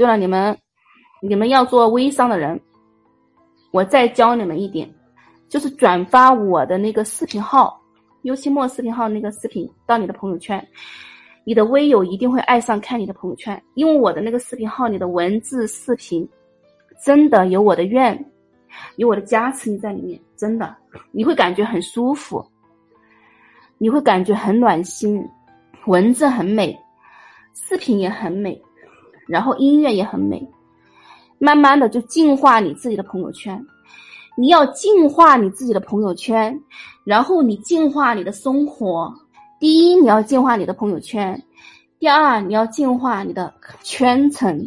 对了，你们你们要做微商的人，我再教你们一点，就是转发我的那个视频号，优期末视频号那个视频到你的朋友圈，你的微友一定会爱上看你的朋友圈，因为我的那个视频号里的文字视频，真的有我的愿，有我的加持你在里面，真的你会感觉很舒服，你会感觉很暖心，文字很美。视频也很美，然后音乐也很美，慢慢的就净化你自己的朋友圈。你要净化你自己的朋友圈，然后你净化你的生活。第一，你要净化你的朋友圈；第二，你要净化你的圈层；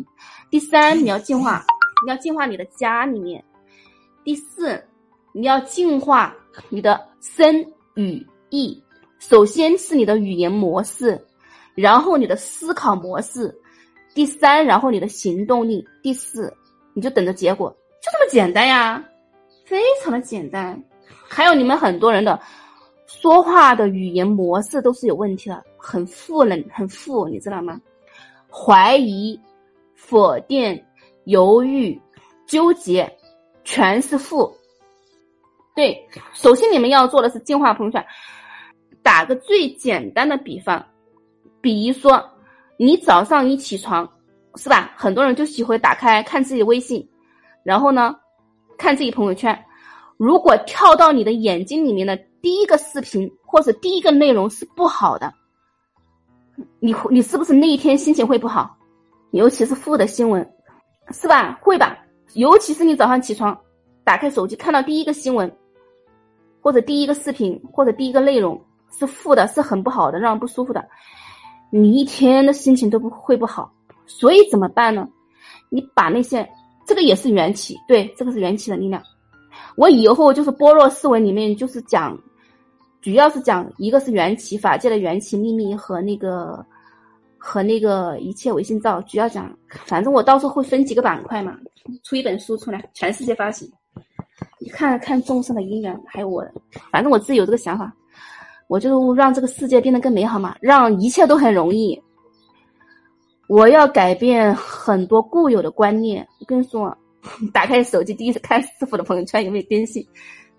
第三，你要净化，你要净化你的家里面；第四，你要净化你的身语意。首先是你的语言模式。然后你的思考模式，第三，然后你的行动力，第四，你就等着结果，就这么简单呀，非常的简单。还有你们很多人的说话的语言模式都是有问题的，很负能，很负，你知道吗？怀疑、否定、犹豫、纠结，全是负。对，首先你们要做的是净化朋友圈。打个最简单的比方。比如说，你早上一起床，是吧？很多人就喜欢打开看自己微信，然后呢，看自己朋友圈。如果跳到你的眼睛里面的第一个视频或者第一个内容是不好的，你你是不是那一天心情会不好？尤其是负的新闻，是吧？会吧？尤其是你早上起床，打开手机看到第一个新闻，或者第一个视频或者第一个内容是负的，是很不好的，让人不舒服的。你一天的心情都不会不好，所以怎么办呢？你把那些，这个也是缘起，对，这个是缘起的力量。我以后就是般若思维里面就是讲，主要是讲一个是缘起法界的缘起秘密和那个和那个一切唯心造，主要讲，反正我到时候会分几个板块嘛，出一本书出来，全世界发行，你看看众生的因缘，还有我，反正我自己有这个想法。我就让这个世界变得更美好嘛，让一切都很容易。我要改变很多固有的观念。我跟你说，打开手机第一次看师傅的朋友圈有没有更新？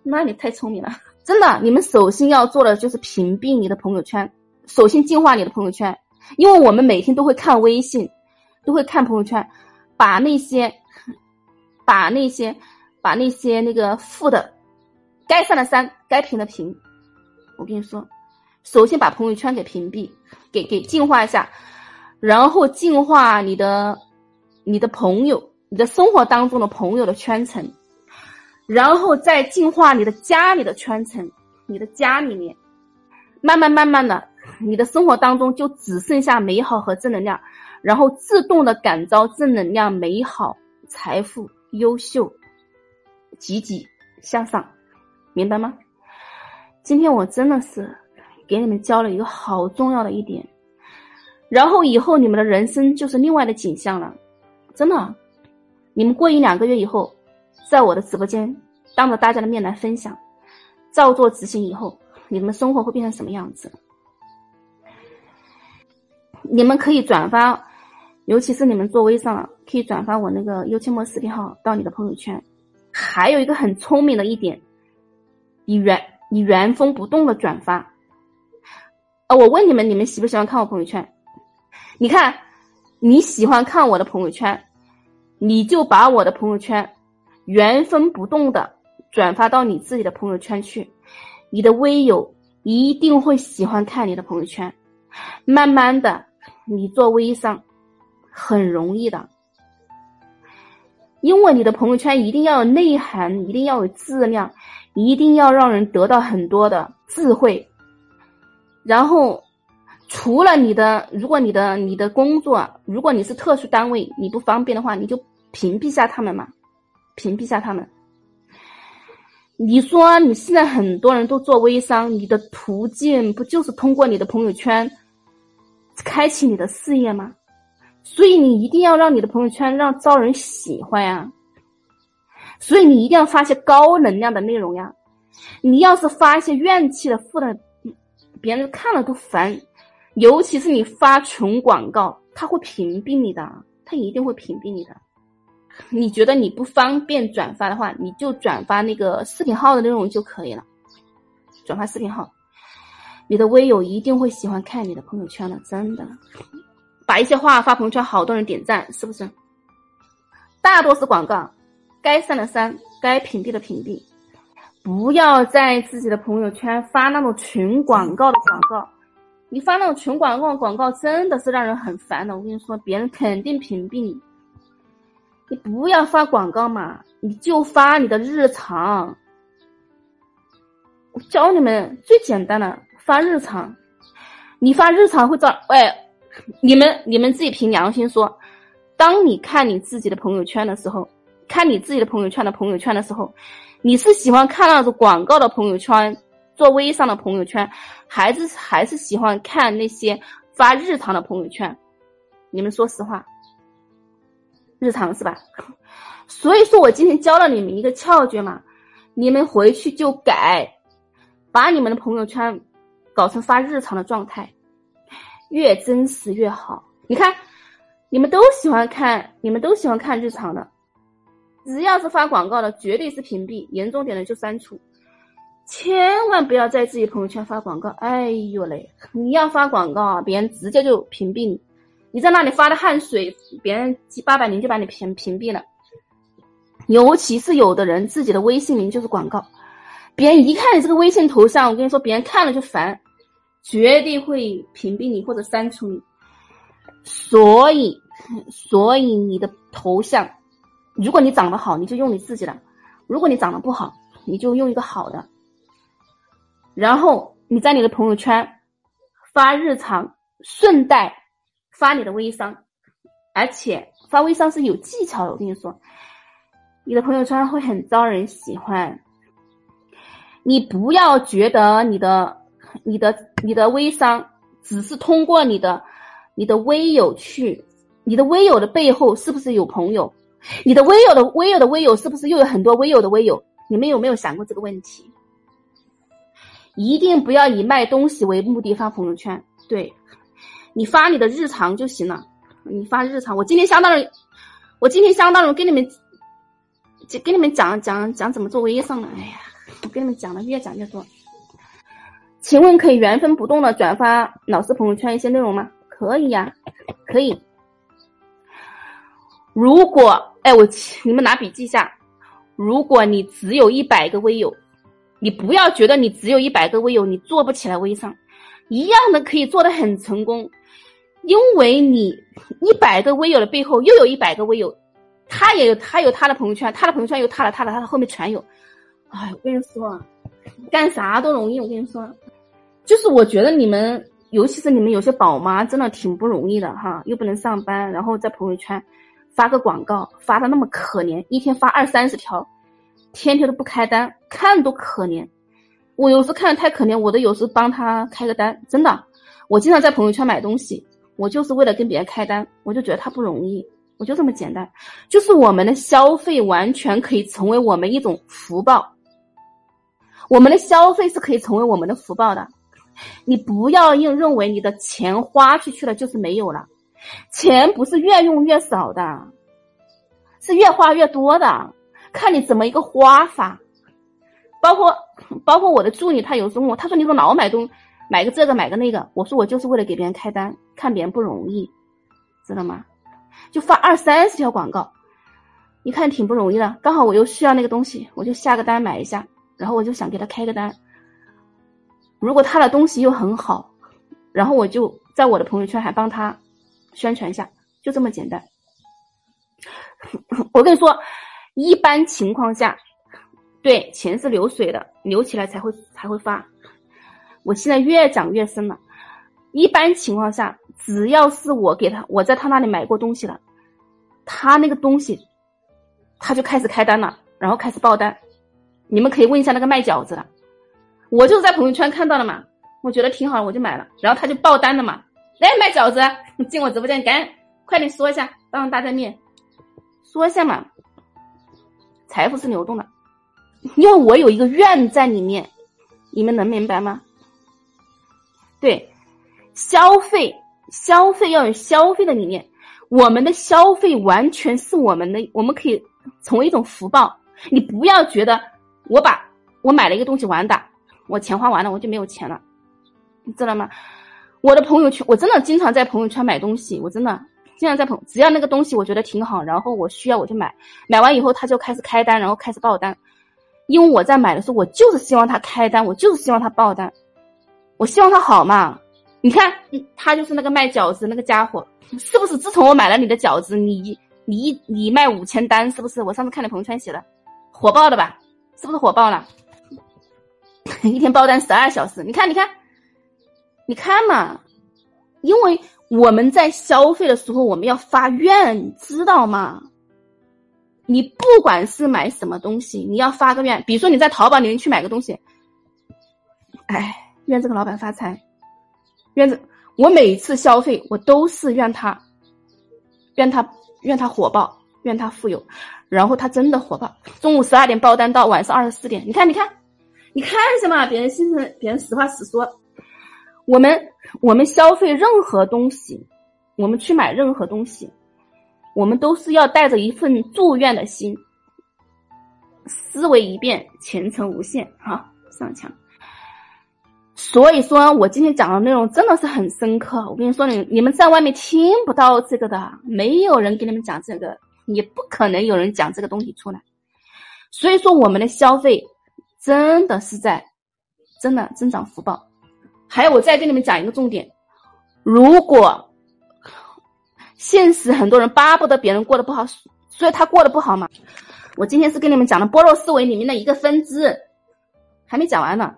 那你太聪明了，真的。你们首先要做的就是屏蔽你的朋友圈，首先净化你的朋友圈，因为我们每天都会看微信，都会看朋友圈，把那些，把那些，把那些那个负的，该删的删，该屏的屏。我跟你说，首先把朋友圈给屏蔽，给给净化一下，然后净化你的你的朋友，你的生活当中的朋友的圈层，然后再净化你的家里的圈层，你的家里面，慢慢慢慢的，你的生活当中就只剩下美好和正能量，然后自动的感召正能量、美好、财富、优秀、积极向上，明白吗？今天我真的是给你们教了一个好重要的一点，然后以后你们的人生就是另外的景象了，真的。你们过一两个月以后，在我的直播间当着大家的面来分享，照做执行以后，你们生活会变成什么样子？你们可以转发，尤其是你们做微商，可以转发我那个优千莫视频号到你的朋友圈。还有一个很聪明的一点，你原。你原封不动的转发，呃，我问你们，你们喜不喜欢看我朋友圈？你看，你喜欢看我的朋友圈，你就把我的朋友圈原封不动的转发到你自己的朋友圈去，你的微友一定会喜欢看你的朋友圈。慢慢的，你做微商很容易的，因为你的朋友圈一定要有内涵，一定要有质量。一定要让人得到很多的智慧，然后除了你的，如果你的你的工作，如果你是特殊单位，你不方便的话，你就屏蔽下他们嘛，屏蔽下他们。你说你现在很多人都做微商，你的途径不就是通过你的朋友圈开启你的事业吗？所以你一定要让你的朋友圈让招人喜欢呀。所以你一定要发些高能量的内容呀！你要是发一些怨气的、负的，别人看了都烦。尤其是你发纯广告，他会屏蔽你的，他一定会屏蔽你的。你觉得你不方便转发的话，你就转发那个视频号的内容就可以了。转发视频号，你的微友一定会喜欢看你的朋友圈的，真的。把一些话发朋友圈，好多人点赞，是不是？大多是广告，该删的删，该屏蔽的屏蔽。不要在自己的朋友圈发那种群广告的广告。你发那种群广告广告，真的是让人很烦的。我跟你说，别人肯定屏蔽你。你不要发广告嘛，你就发你的日常。我教你们最简单的发日常，你发日常会造喂，你们你们自己凭良心说，当你看你自己的朋友圈的时候，看你自己的朋友圈的朋友圈的时候，你是喜欢看那种广告的朋友圈，做微商的朋友圈，还是还是喜欢看那些发日常的朋友圈？你们说实话。日常是吧？所以说我今天教了你们一个窍诀嘛，你们回去就改，把你们的朋友圈搞成发日常的状态，越真实越好。你看，你们都喜欢看，你们都喜欢看日常的，只要是发广告的，绝对是屏蔽，严重点的就删除，千万不要在自己朋友圈发广告。哎呦嘞，你要发广告啊，别人直接就屏蔽你。你在那里发的汗水，别人几八百零就把你屏屏蔽了。尤其是有的人自己的微信名就是广告，别人一看你这个微信头像，我跟你说，别人看了就烦，绝对会屏蔽你或者删除你。所以，所以你的头像，如果你长得好，你就用你自己的；如果你长得不好，你就用一个好的。然后你在你的朋友圈发日常，顺带。发你的微商，而且发微商是有技巧的。我跟你说，你的朋友圈会很招人喜欢。你不要觉得你的、你的、你的微商只是通过你的、你的微友去，你的微友的背后是不是有朋友？你的微友的微友的微友是不是又有很多微友的微友？你们有没有想过这个问题？一定不要以卖东西为目的发朋友圈，对。你发你的日常就行了，你发日常。我今天相当于，我今天相当于跟你们，跟你们讲讲讲怎么做微商了。哎呀，我跟你们讲的越讲越多。请问可以原封不动的转发老师朋友圈一些内容吗？可以呀，可以。如果哎，我你们拿笔记下，如果你只有一百个微友，你不要觉得你只有一百个微友你做不起来微商，一样的可以做的很成功。因为你一百个微友的背后又有一百个微友，他也有他有他的朋友圈，他的朋友圈有他的他的他的后面全有。哎，我跟你说，干啥都容易。我跟你说，就是我觉得你们，尤其是你们有些宝妈，真的挺不容易的哈，又不能上班，然后在朋友圈发个广告，发的那么可怜，一天发二三十条，天天都不开单，看都可怜。我有时看太可怜，我都有时帮他开个单，真的。我经常在朋友圈买东西。我就是为了跟别人开单，我就觉得他不容易，我就这么简单。就是我们的消费完全可以成为我们一种福报，我们的消费是可以成为我们的福报的。你不要硬认为你的钱花出去了就是没有了，钱不是越用越少的，是越花越多的，看你怎么一个花法。包括包括我的助理，他有时候我，他说你怎么老买东。买个这个买个那个，我说我就是为了给别人开单，看别人不容易，知道吗？就发二三十条广告，一看挺不容易的。刚好我又需要那个东西，我就下个单买一下，然后我就想给他开个单。如果他的东西又很好，然后我就在我的朋友圈还帮他宣传一下，就这么简单。我跟你说，一般情况下，对钱是流水的，流起来才会才会发。我现在越讲越深了。一般情况下，只要是我给他，我在他那里买过东西了，他那个东西，他就开始开单了，然后开始爆单。你们可以问一下那个卖饺子的，我就是在朋友圈看到了嘛，我觉得挺好，我就买了，然后他就爆单了嘛。来卖饺子，你进我直播间，赶紧快点说一下，当着大家面说一下嘛。财富是流动的，因为我有一个愿在里面，你们能明白吗？对，消费消费要有消费的理念。我们的消费完全是我们的，我们可以成为一种福报。你不要觉得我把我买了一个东西完蛋，我钱花完了我就没有钱了，你知道吗？我的朋友圈，我真的经常在朋友圈买东西，我真的经常在朋，只要那个东西我觉得挺好，然后我需要我就买，买完以后他就开始开单，然后开始爆单，因为我在买的时候，我就是希望他开单，我就是希望他爆单，我希望他好嘛。你看，他就是那个卖饺子那个家伙，是不是？自从我买了你的饺子，你你你卖五千单，是不是？我上次看你朋友圈写的，火爆的吧？是不是火爆了？一天爆单十二小时，你看，你看。你看嘛，因为我们在消费的时候，我们要发愿，你知道吗？你不管是买什么东西，你要发个愿。比如说你在淘宝里面去买个东西，哎，愿这个老板发财，愿这我每次消费，我都是愿他，愿他愿他火爆，愿他富有，然后他真的火爆。中午十二点爆单到晚上二十四点，你看，你看，你看什么？别人心疼，别人实话实说。我们我们消费任何东西，我们去买任何东西，我们都是要带着一份祝愿的心。思维一变，前程无限。哈，上墙。所以说我今天讲的内容真的是很深刻。我跟你说，你你们在外面听不到这个的，没有人给你们讲这个，也不可能有人讲这个东西出来。所以说，我们的消费真的是在真的增长福报。还有，我再跟你们讲一个重点：如果现实很多人巴不得别人过得不好，所以他过得不好嘛。我今天是跟你们讲的波若思维里面的一个分支，还没讲完呢。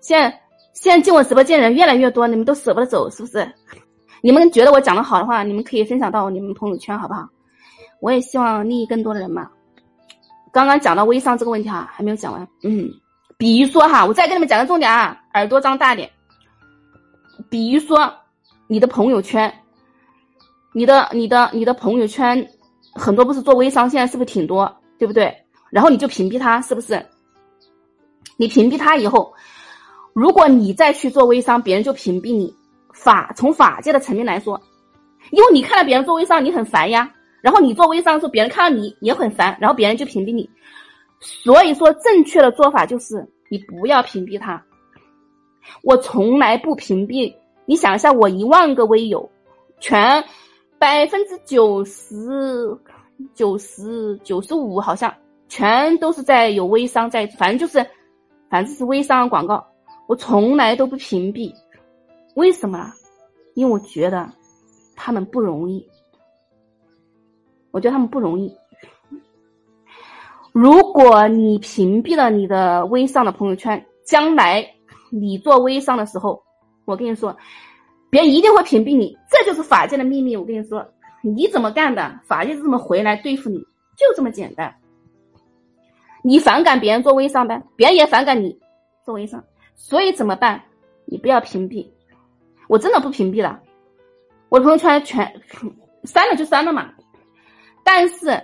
现现在进我直播间人越来越多，你们都舍不得走，是不是？你们觉得我讲的好的话，你们可以分享到你们朋友圈，好不好？我也希望利益更多的人嘛。刚刚讲到微商这个问题哈，还没有讲完。嗯，比如说哈，我再跟你们讲个重点啊，耳朵张大点。比如说，你的朋友圈，你的、你的、你的朋友圈，很多不是做微商，现在是不是挺多，对不对？然后你就屏蔽他，是不是？你屏蔽他以后，如果你再去做微商，别人就屏蔽你。法从法界的层面来说，因为你看到别人做微商，你很烦呀。然后你做微商的时候，别人看到你也很烦，然后别人就屏蔽你。所以说，正确的做法就是你不要屏蔽他。我从来不屏蔽，你想一下，我一万个微友，全百分之九十九十九十五好像全都是在有微商在，反正就是，反正是微商广告，我从来都不屏蔽，为什么？因为我觉得他们不容易，我觉得他们不容易。如果你屏蔽了你的微商的朋友圈，将来。你做微商的时候，我跟你说，别人一定会屏蔽你，这就是法界的秘密。我跟你说，你怎么干的，法界就这么回来对付你，就这么简单。你反感别人做微商呗，别人也反感你做微商，所以怎么办？你不要屏蔽，我真的不屏蔽了，我的朋友圈全删了就删了嘛。但是。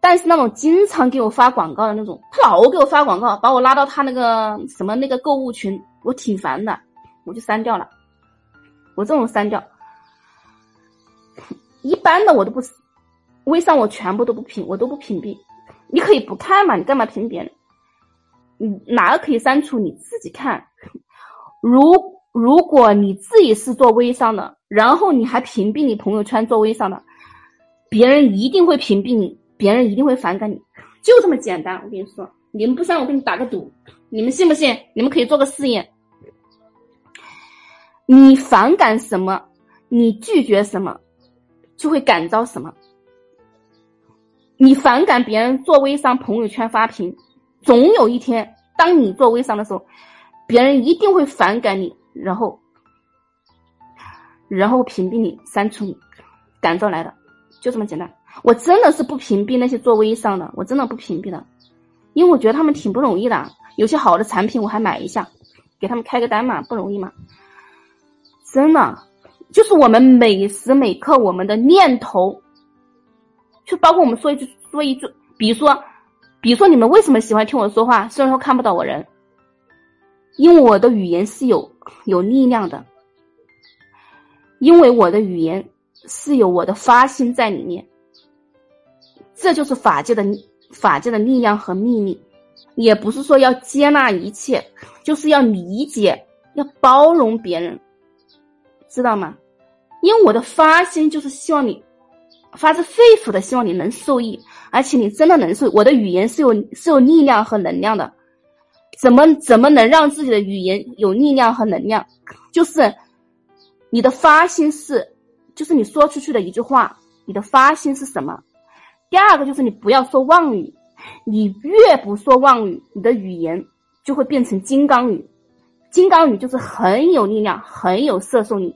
但是那种经常给我发广告的那种，他老给我发广告，把我拉到他那个什么那个购物群，我挺烦的，我就删掉了。我这种删掉，一般的我都不，微商我全部都不屏，我都不屏蔽。你可以不看嘛，你干嘛屏别人？你哪个可以删除你自己看。如如果你自己是做微商的，然后你还屏蔽你朋友圈做微商的，别人一定会屏蔽你。别人一定会反感你，就这么简单。我跟你说，你们不信，我跟你打个赌，你们信不信？你们可以做个试验。你反感什么，你拒绝什么，就会感召什么。你反感别人做微商朋友圈发屏，总有一天，当你做微商的时候，别人一定会反感你，然后，然后屏蔽你、删除你，感召来的，就这么简单。我真的是不屏蔽那些做微商的，我真的不屏蔽的，因为我觉得他们挺不容易的。有些好的产品我还买一下，给他们开个单嘛，不容易嘛。真的，就是我们每时每刻我们的念头，就包括我们说一句说一句，比如说，比如说你们为什么喜欢听我说话？虽然说看不到我人，因为我的语言是有有力量的，因为我的语言是有我的发心在里面。这就是法界的法界的力量和秘密，也不是说要接纳一切，就是要理解，要包容别人，知道吗？因为我的发心就是希望你发自肺腑的希望你能受益，而且你真的能受。我的语言是有是有力量和能量的，怎么怎么能让自己的语言有力量和能量？就是你的发心是，就是你说出去的一句话，你的发心是什么？第二个就是你不要说妄语，你越不说妄语，你的语言就会变成金刚语。金刚语就是很有力量，很有摄受力。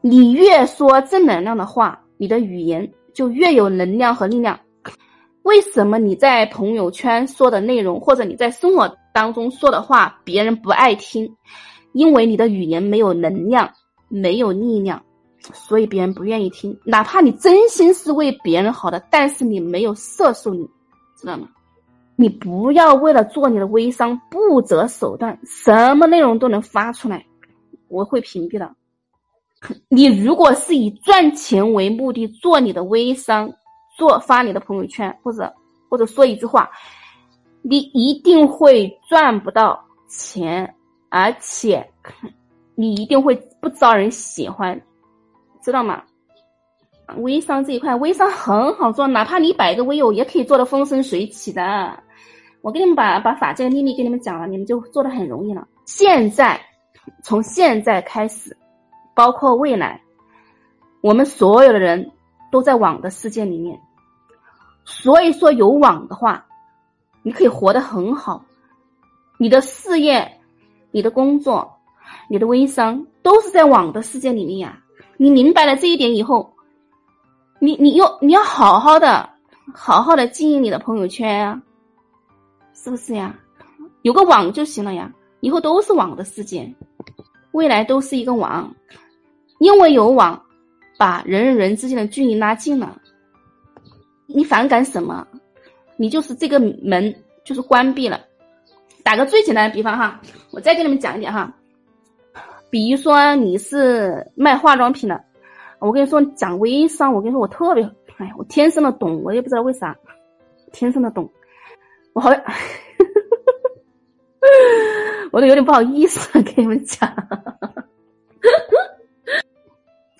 你越说正能量的话，你的语言就越有能量和力量。为什么你在朋友圈说的内容，或者你在生活当中说的话，别人不爱听？因为你的语言没有能量，没有力量。所以别人不愿意听，哪怕你真心是为别人好的，但是你没有摄受你，知道吗？你不要为了做你的微商不择手段，什么内容都能发出来，我会屏蔽的。你如果是以赚钱为目的做你的微商，做发你的朋友圈，或者或者说一句话，你一定会赚不到钱，而且你一定会不招人喜欢。知道吗？微商这一块，微商很好做，哪怕你摆个微友也可以做的风生水起的。我给你们把把法界的秘密给你们讲了，你们就做的很容易了。现在，从现在开始，包括未来，我们所有的人都在网的世界里面。所以说，有网的话，你可以活得很好，你的事业、你的工作、你的微商都是在网的世界里面呀。你明白了这一点以后，你你要你要好好的好好的经营你的朋友圈啊，是不是呀？有个网就行了呀，以后都是网的世界，未来都是一个网，因为有网，把人与人之间的距离拉近了。你反感什么？你就是这个门就是关闭了。打个最简单的比方哈，我再给你们讲一点哈。比如说你是卖化妆品的，我跟你说讲微商，我跟你说我特别，哎，我天生的懂，我也不知道为啥，天生的懂，我好像，我都有点不好意思跟你们讲，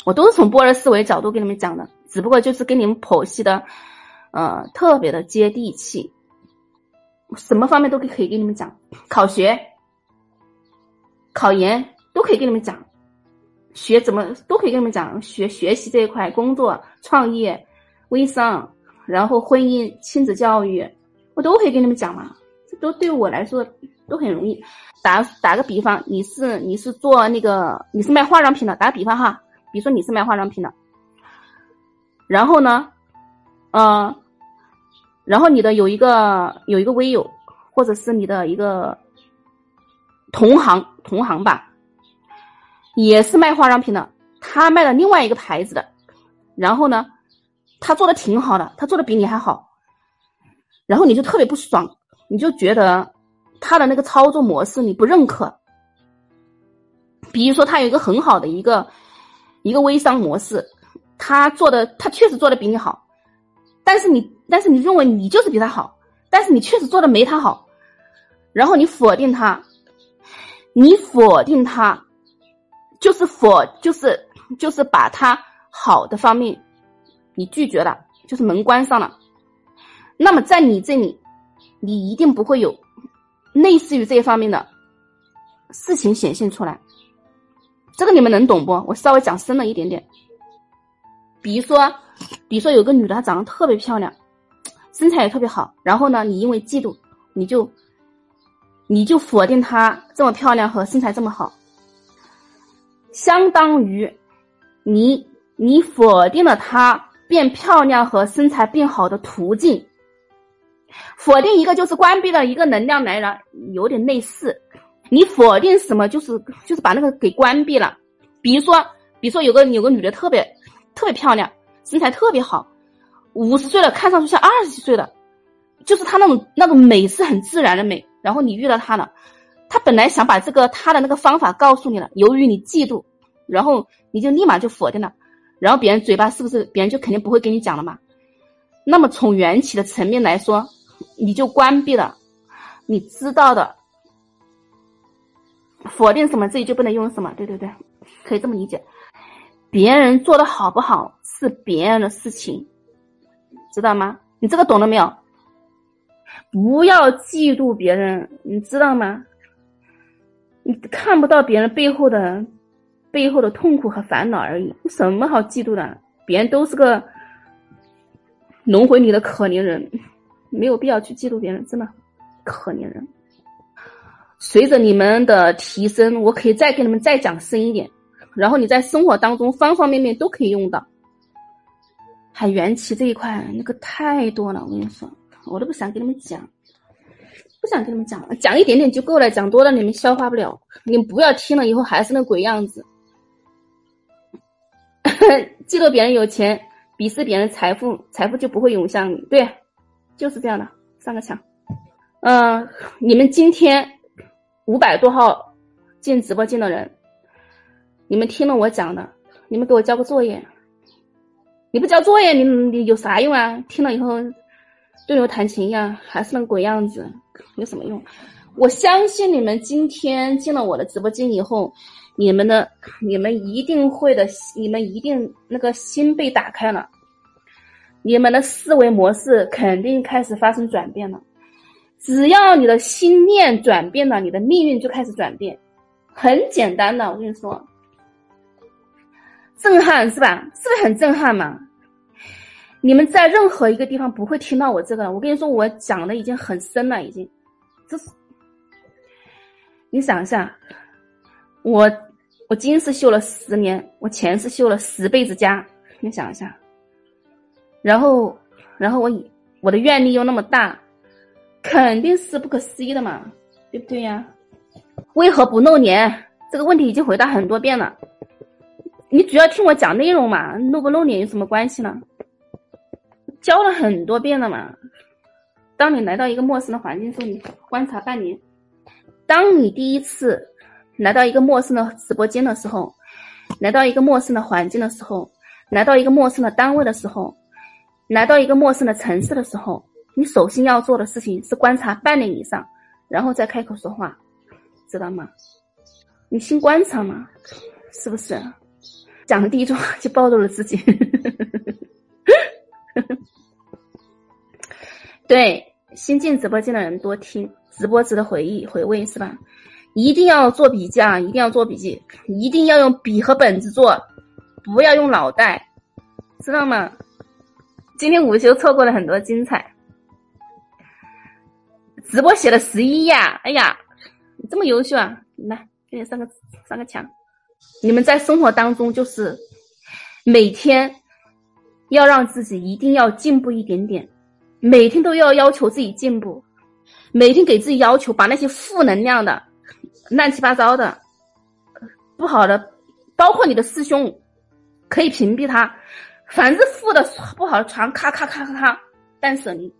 我都是从波尔思维角度跟你们讲的，只不过就是跟你们剖析的，呃，特别的接地气，什么方面都可以可以跟你们讲，考学、考研。都可以跟你们讲，学怎么都可以跟你们讲，学学习这一块，工作、创业、微商，然后婚姻、亲子教育，我都可以跟你们讲嘛。这都对我来说都很容易。打打个比方，你是你是做那个你是卖化妆品的，打个比方哈，比如说你是卖化妆品的，然后呢，呃，然后你的有一个有一个微友，或者是你的一个同行同行吧。也是卖化妆品的，他卖了另外一个牌子的，然后呢，他做的挺好的，他做的比你还好，然后你就特别不爽，你就觉得他的那个操作模式你不认可。比如说他有一个很好的一个一个微商模式，他做的他确实做的比你好，但是你但是你认为你就是比他好，但是你确实做的没他好，然后你否定他，你否定他。就是否，就是就是把他好的方面你拒绝了，就是门关上了。那么在你这里，你一定不会有类似于这一方面的事情显现出来。这个你们能懂不？我稍微讲深了一点点。比如说，比如说有个女的，她长得特别漂亮，身材也特别好，然后呢，你因为嫉妒，你就你就否定她这么漂亮和身材这么好。相当于，你你否定了她变漂亮和身材变好的途径，否定一个就是关闭了一个能量来源，有点类似。你否定什么，就是就是把那个给关闭了。比如说，比如说有个有个女的特别特别漂亮，身材特别好，五十岁了看上去像二十几岁的，就是她那种那种美是很自然的美。然后你遇到她了。她本来想把这个她的那个方法告诉你了，由于你嫉妒，然后你就立马就否定了。然后别人嘴巴是不是别人就肯定不会跟你讲了嘛？那么从缘起的层面来说，你就关闭了，你知道的，否定什么自己就不能用什么，对对对，可以这么理解。别人做的好不好是别人的事情，知道吗？你这个懂了没有？不要嫉妒别人，你知道吗？你看不到别人背后的背后的痛苦和烦恼而已，有什么好嫉妒的？别人都是个轮回里的可怜人，没有必要去嫉妒别人，真的可怜人。随着你们的提升，我可以再给你们再讲深一点，然后你在生活当中方方面面都可以用到。还元气这一块，那个太多了，我跟你说。我都不想跟你们讲，不想跟你们讲了，讲一点点就够了，讲多了你们消化不了。你们不要听了以后还是那鬼样子，嫉妒别人有钱，鄙视别人财富，财富就不会涌向你。对，就是这样的。上个墙，嗯，你们今天五百多号进直播间的人，你们听了我讲的，你们给我交个作业。你不交作业，你你有啥用啊？听了以后。对牛弹琴一样，还是那鬼样子，有什么用？我相信你们今天进了我的直播间以后，你们的你们一定会的，你们一定那个心被打开了，你们的思维模式肯定开始发生转变了。只要你的心念转变了，你的命运就开始转变，很简单的，我跟你说，震撼是吧？是不是很震撼嘛？你们在任何一个地方不会听到我这个，我跟你说，我讲的已经很深了，已经。这是，你想一下，我我今世修了十年，我前世修了十辈子家，你想一下。然后，然后我我的愿力又那么大，肯定是不可思议的嘛，对不对呀？为何不露脸？这个问题已经回答很多遍了。你主要听我讲内容嘛，露不露脸有什么关系呢？教了很多遍了嘛。当你来到一个陌生的环境时候，你观察半年。当你第一次来到一个陌生的直播间的时候，来到一个陌生的环境的时候，来到一个陌生的单位的时候，来到一个陌生的城市的时候，你首先要做的事情是观察半年以上，然后再开口说话，知道吗？你先观察嘛，是不是？讲的第一句话就暴露了自己。对，新进直播间的人多听直播值得回忆回味是吧？一定要做笔记啊，一定要做笔记，一定要用笔和本子做，不要用脑袋，知道吗？今天午休错过了很多精彩，直播写了十一呀！哎呀，你这么优秀啊！来，给你上个上个墙。你们在生活当中就是每天要让自己一定要进步一点点。每天都要要求自己进步，每天给自己要求，把那些负能量的、乱七八糟的、不好的，包括你的师兄，可以屏蔽他。凡是负的、不好的，全咔咔咔咔咔断舍离，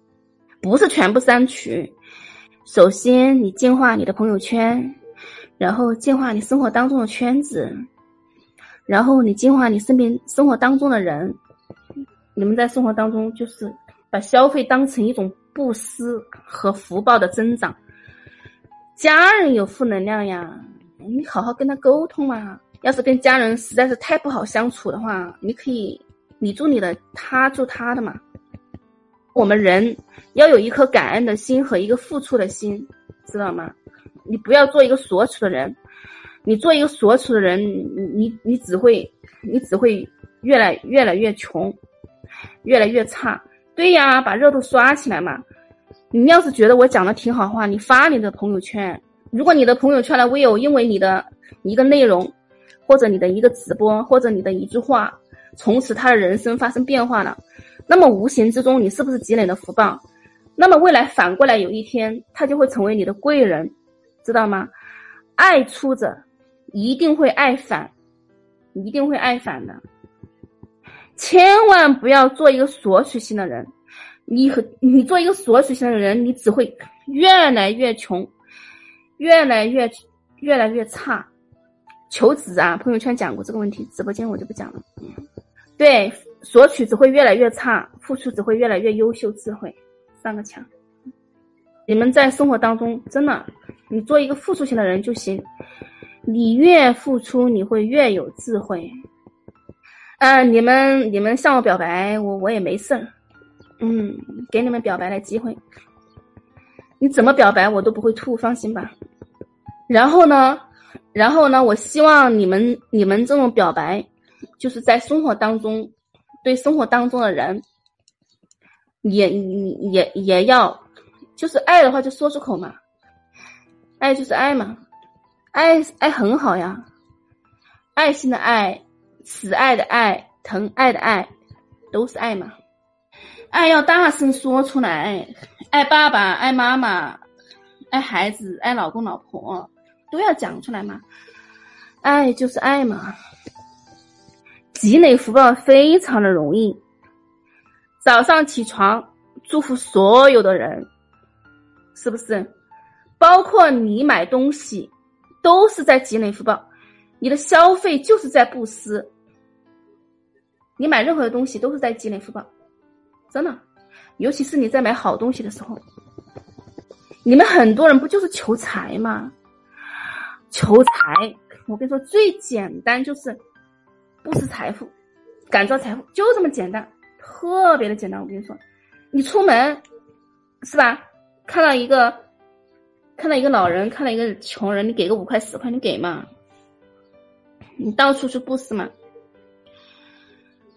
不是全部删除。首先，你净化你的朋友圈，然后净化你生活当中的圈子，然后你净化你身边生活当中的人。你们在生活当中就是。把消费当成一种布施和福报的增长。家人有负能量呀，你好好跟他沟通嘛。要是跟家人实在是太不好相处的话，你可以你做你的，他做他的嘛。我们人要有一颗感恩的心和一个付出的心，知道吗？你不要做一个索取的人，你做一个索取的人，你你你只会你只会越来越来越穷，越来越差。对呀，把热度刷起来嘛！你要是觉得我讲的挺好话，你发你的朋友圈。如果你的朋友圈的微友因为你的一个内容，或者你的一个直播，或者你的一句话，从此他的人生发生变化了，那么无形之中你是不是积累了福报？那么未来反过来有一天，他就会成为你的贵人，知道吗？爱出者一定会爱返，一定会爱返的。千万不要做一个索取型的人，你和你做一个索取型的人，你只会越来越穷，越来越越来越差。求子啊，朋友圈讲过这个问题，直播间我就不讲了。对，索取只会越来越差，付出只会越来越优秀。智慧三个强，你们在生活当中真的，你做一个付出型的人就行。你越付出，你会越有智慧。嗯，你们你们向我表白，我我也没事儿。嗯，给你们表白的机会。你怎么表白我都不会吐，放心吧。然后呢，然后呢，我希望你们你们这种表白，就是在生活当中，对生活当中的人，也也也要，就是爱的话就说出口嘛，爱就是爱嘛，爱爱很好呀，爱心的爱，慈爱的爱，疼爱的爱，都是爱嘛。爱要大声说出来，爱爸爸，爱妈妈，爱孩子，爱老公老婆，都要讲出来嘛。爱就是爱嘛。积累福报非常的容易。早上起床祝福所有的人，是不是？包括你买东西，都是在积累福报。你的消费就是在布施。你买任何的东西都是在积累福报。真的，尤其是你在买好东西的时候，你们很多人不就是求财吗？求财，我跟你说，最简单就是不是财富，感召财富，就这么简单，特别的简单。我跟你说，你出门是吧？看到一个，看到一个老人，看到一个穷人，你给个五块十块，你给嘛？你到处去布施嘛？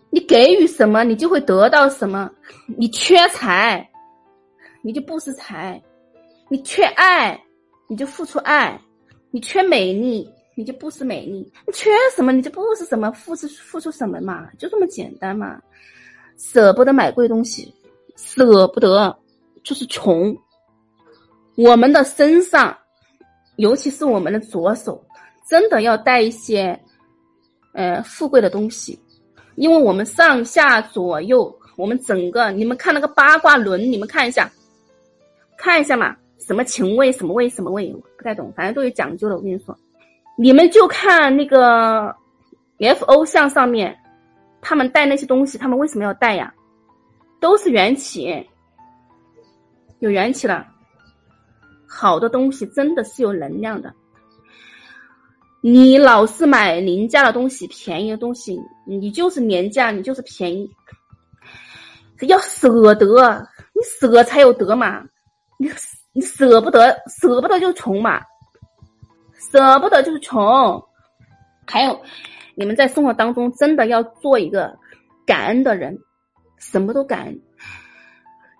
你给予什么，你就会得到什么。你缺财，你就不施财；你缺爱，你就付出爱；你缺美丽，你就不是美丽；你缺什么，你就不是什么，付出付出什么嘛，就这么简单嘛。舍不得买贵东西，舍不得就是穷。我们的身上，尤其是我们的左手，真的要带一些，呃，富贵的东西。因为我们上下左右，我们整个，你们看那个八卦轮，你们看一下，看一下嘛，什么情位，什么位，什么位，不太懂，反正都有讲究的。我跟你说，你们就看那个 F O 像上面，他们带那些东西，他们为什么要带呀？都是缘起，有缘起了，好的东西真的是有能量的。你老是买廉价的东西，便宜的东西，你就是廉价，你就是便宜。要舍得，你舍才有得嘛。你你舍不得，舍不得就穷嘛。舍不得就是穷。还有，你们在生活当中真的要做一个感恩的人，什么都感恩。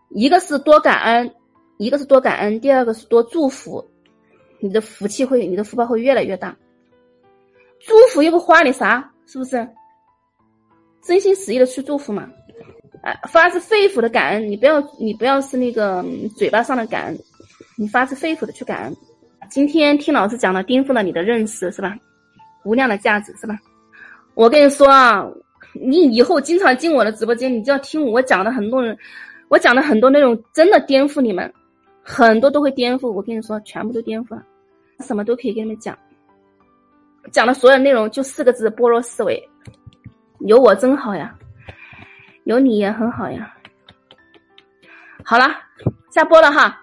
一个是多感恩，一个是多感恩，第二个是多祝福，你的福气会，你的福报会越来越大。祝福又不花你啥，是不是？真心实意的去祝福嘛，啊，发自肺腑的感恩，你不要，你不要是那个嘴巴上的感恩，你发自肺腑的去感恩。今天听老师讲了，颠覆了你的认识，是吧？无量的价值，是吧？我跟你说啊，你以后经常进我的直播间，你就要听我讲的很多人，我讲的很多内容真的颠覆你们，很多都会颠覆。我跟你说，全部都颠覆了，什么都可以跟你们讲。讲的所有内容就四个字：般若思维。有我真好呀，有你也很好呀。好了，下播了哈，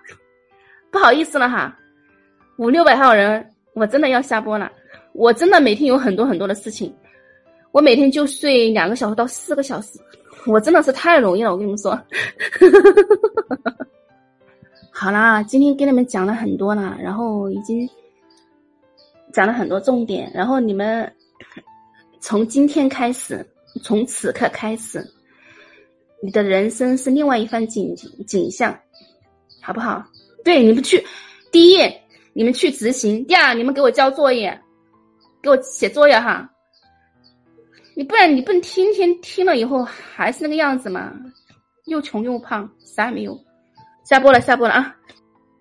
不好意思了哈，五六百号人，我真的要下播了。我真的每天有很多很多的事情，我每天就睡两个小时到四个小时，我真的是太容易了。我跟你们说，好啦，今天跟你们讲了很多了，然后已经。讲了很多重点，然后你们从今天开始，从此刻开始，你的人生是另外一番景景象，好不好？对，你们去，第一，你们去执行；第二，你们给我交作业，给我写作业哈。你不然你不能天天听了以后还是那个样子嘛，又穷又胖，啥也没有。下播了，下播了啊！